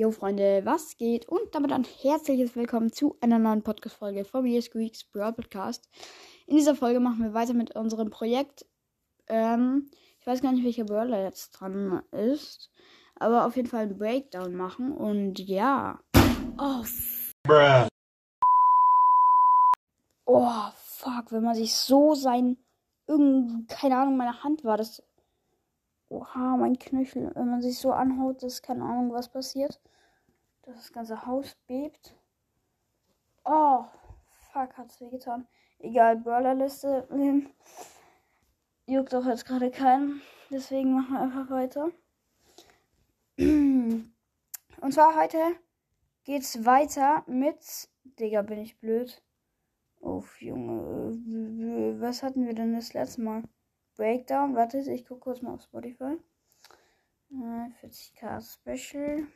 Jo Freunde, was geht? Und damit ein herzliches Willkommen zu einer neuen Podcast-Folge von mir, Squeaks Brawl Podcast. In dieser Folge machen wir weiter mit unserem Projekt. Ähm, ich weiß gar nicht, welcher Brawler jetzt dran ist. Aber auf jeden Fall einen Breakdown machen. Und ja. Oh, Bruh. oh fuck, wenn man sich so sein. Irgendwie, keine Ahnung, meine Hand war das. Oha, mein Knöchel. Wenn man sich so anhaut, ist keine Ahnung, was passiert. Dass das ganze Haus bebt. Oh, fuck, hat's weh getan. Egal, Brawlerliste. hm, Juckt auch jetzt gerade keinen. Deswegen machen wir einfach weiter. Und zwar heute geht's weiter mit. Digga, bin ich blöd. Uff, Junge. Was hatten wir denn das letzte Mal? Breakdown. Warte, ich gucke kurz mal auf Spotify. Äh, 40k Special.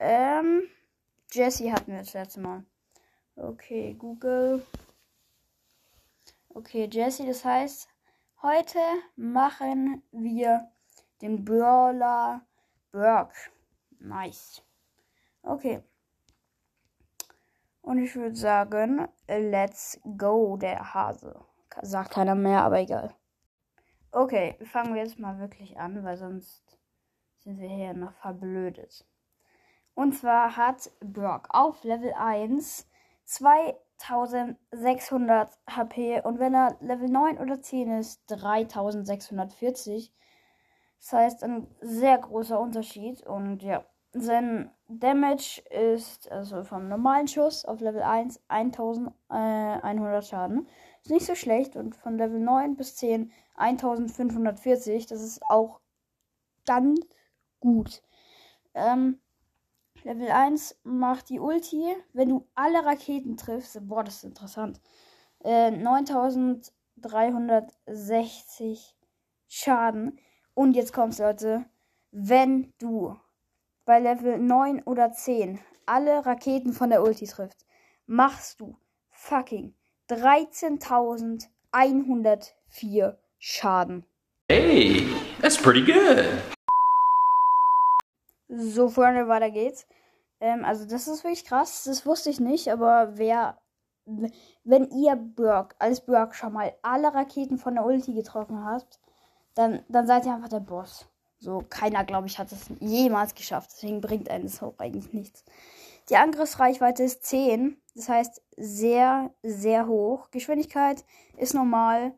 Ähm. Jesse hatten wir das letzte Mal. Okay, Google. Okay, Jesse, das heißt, heute machen wir den Brawler Burke. Nice. Okay. Und ich würde sagen, let's go, der Hase. Sagt keiner mehr, aber egal. Okay, fangen wir jetzt mal wirklich an, weil sonst sind wir hier noch verblödet. Und zwar hat Brock auf Level 1 2600 HP und wenn er Level 9 oder 10 ist, 3640. Das heißt, ein sehr großer Unterschied. Und ja, sein Damage ist also vom normalen Schuss auf Level 1 1100 Schaden. Ist nicht so schlecht. Und von Level 9 bis 10 1540. Das ist auch ganz gut. Ähm, Level 1 macht die Ulti, wenn du alle Raketen triffst. Boah, das ist interessant. Äh, 9360 Schaden. Und jetzt kommt's, Leute. Wenn du bei Level 9 oder 10 alle Raketen von der Ulti triffst, machst du fucking 13.104 Schaden. Hey, that's pretty good. So, Freunde, weiter geht's. Ähm, also, das ist wirklich krass. Das wusste ich nicht, aber wer. Wenn ihr Burg, als Burg schon mal alle Raketen von der Ulti getroffen habt, dann, dann seid ihr einfach der Boss. So, keiner, glaube ich, hat es jemals geschafft. Deswegen bringt einen das auch eigentlich nichts. Die Angriffsreichweite ist 10. Das heißt, sehr, sehr hoch. Geschwindigkeit ist normal.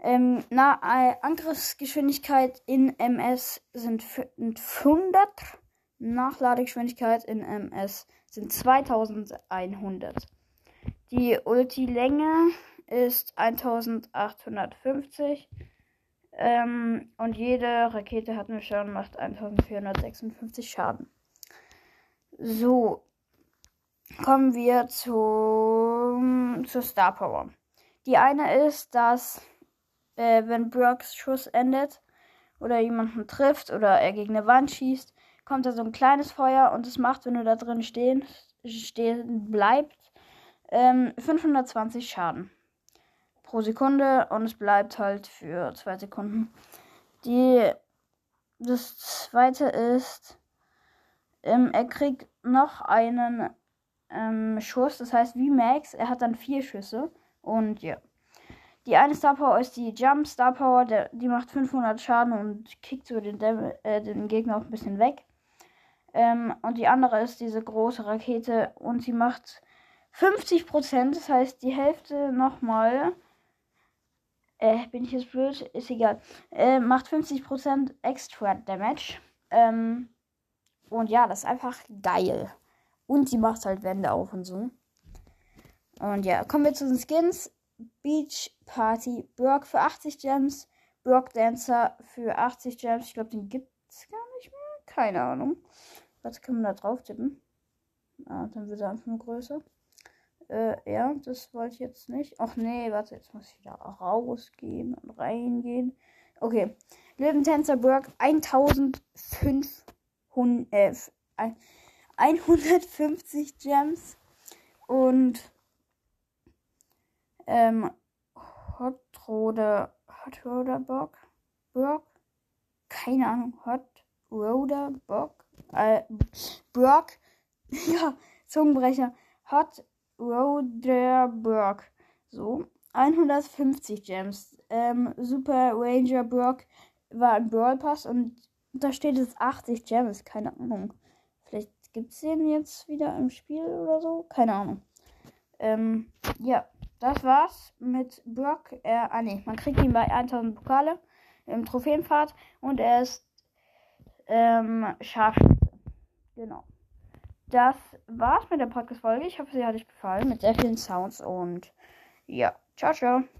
Ähm, na, äh, Angriffsgeschwindigkeit in MS sind fü- sind 100. Nachladegeschwindigkeit in MS sind 2100. Die Ulti-Länge ist 1850. Ähm, und jede Rakete hatten wir schon, macht 1456 Schaden. So. Kommen wir zu, zur Star Power. Die eine ist, dass äh, wenn Brooks Schuss endet oder jemanden trifft oder er gegen eine Wand schießt, kommt da so ein kleines Feuer und es macht, wenn du da drin stehen, stehen bleibt, ähm, 520 Schaden pro Sekunde und es bleibt halt für zwei Sekunden. Die, das zweite ist, ähm, er kriegt noch einen ähm, Schuss, das heißt wie Max, er hat dann vier Schüsse und ja. Die eine Star Power ist die Jump Star Power, der, die macht 500 Schaden und kickt so den, Dam- äh, den Gegner auch ein bisschen weg. Ähm, und die andere ist diese große Rakete und sie macht 50%, das heißt die Hälfte nochmal. Äh, bin ich jetzt blöd? Ist egal. Äh, macht 50% extra Damage. Ähm, und ja, das ist einfach geil. Und sie macht halt Wände auf und so. Und ja, kommen wir zu den Skins. Beach Party Brock für 80 Gems. Brock Dancer für 80 Gems. Ich glaube, den gibt es gar nicht mehr. Keine Ahnung. Was kann man da drauf tippen? Ah, dann wird er einfach nur größer. Äh, ja, das wollte ich jetzt nicht. Ach nee, warte, jetzt muss ich wieder rausgehen und reingehen. Okay. Löwentänzer Brock 1500, äh, ein- 150 Gems. Und ähm, Hot Roder, Bock, Brock, keine Ahnung, Hot Roder Bock, Äh, Brock. ja, Zungenbrecher. Hot Roder Brock. So. 150 Gems. Ähm, Super Ranger Brock war ein Brawl Pass und da steht es 80 Gems. Keine Ahnung. Vielleicht gibt es den jetzt wieder im Spiel oder so. Keine Ahnung. Ähm, ja, das war's mit Brock. Er, ah nee, man kriegt ihn bei 1000 Pokale im Trophäenpfad und er ist ähm, Scharfschütze. Genau. Das war's mit der Podcast-Folge. Ich hoffe, sie hat euch gefallen mit sehr vielen Sounds und ja, ciao, ciao.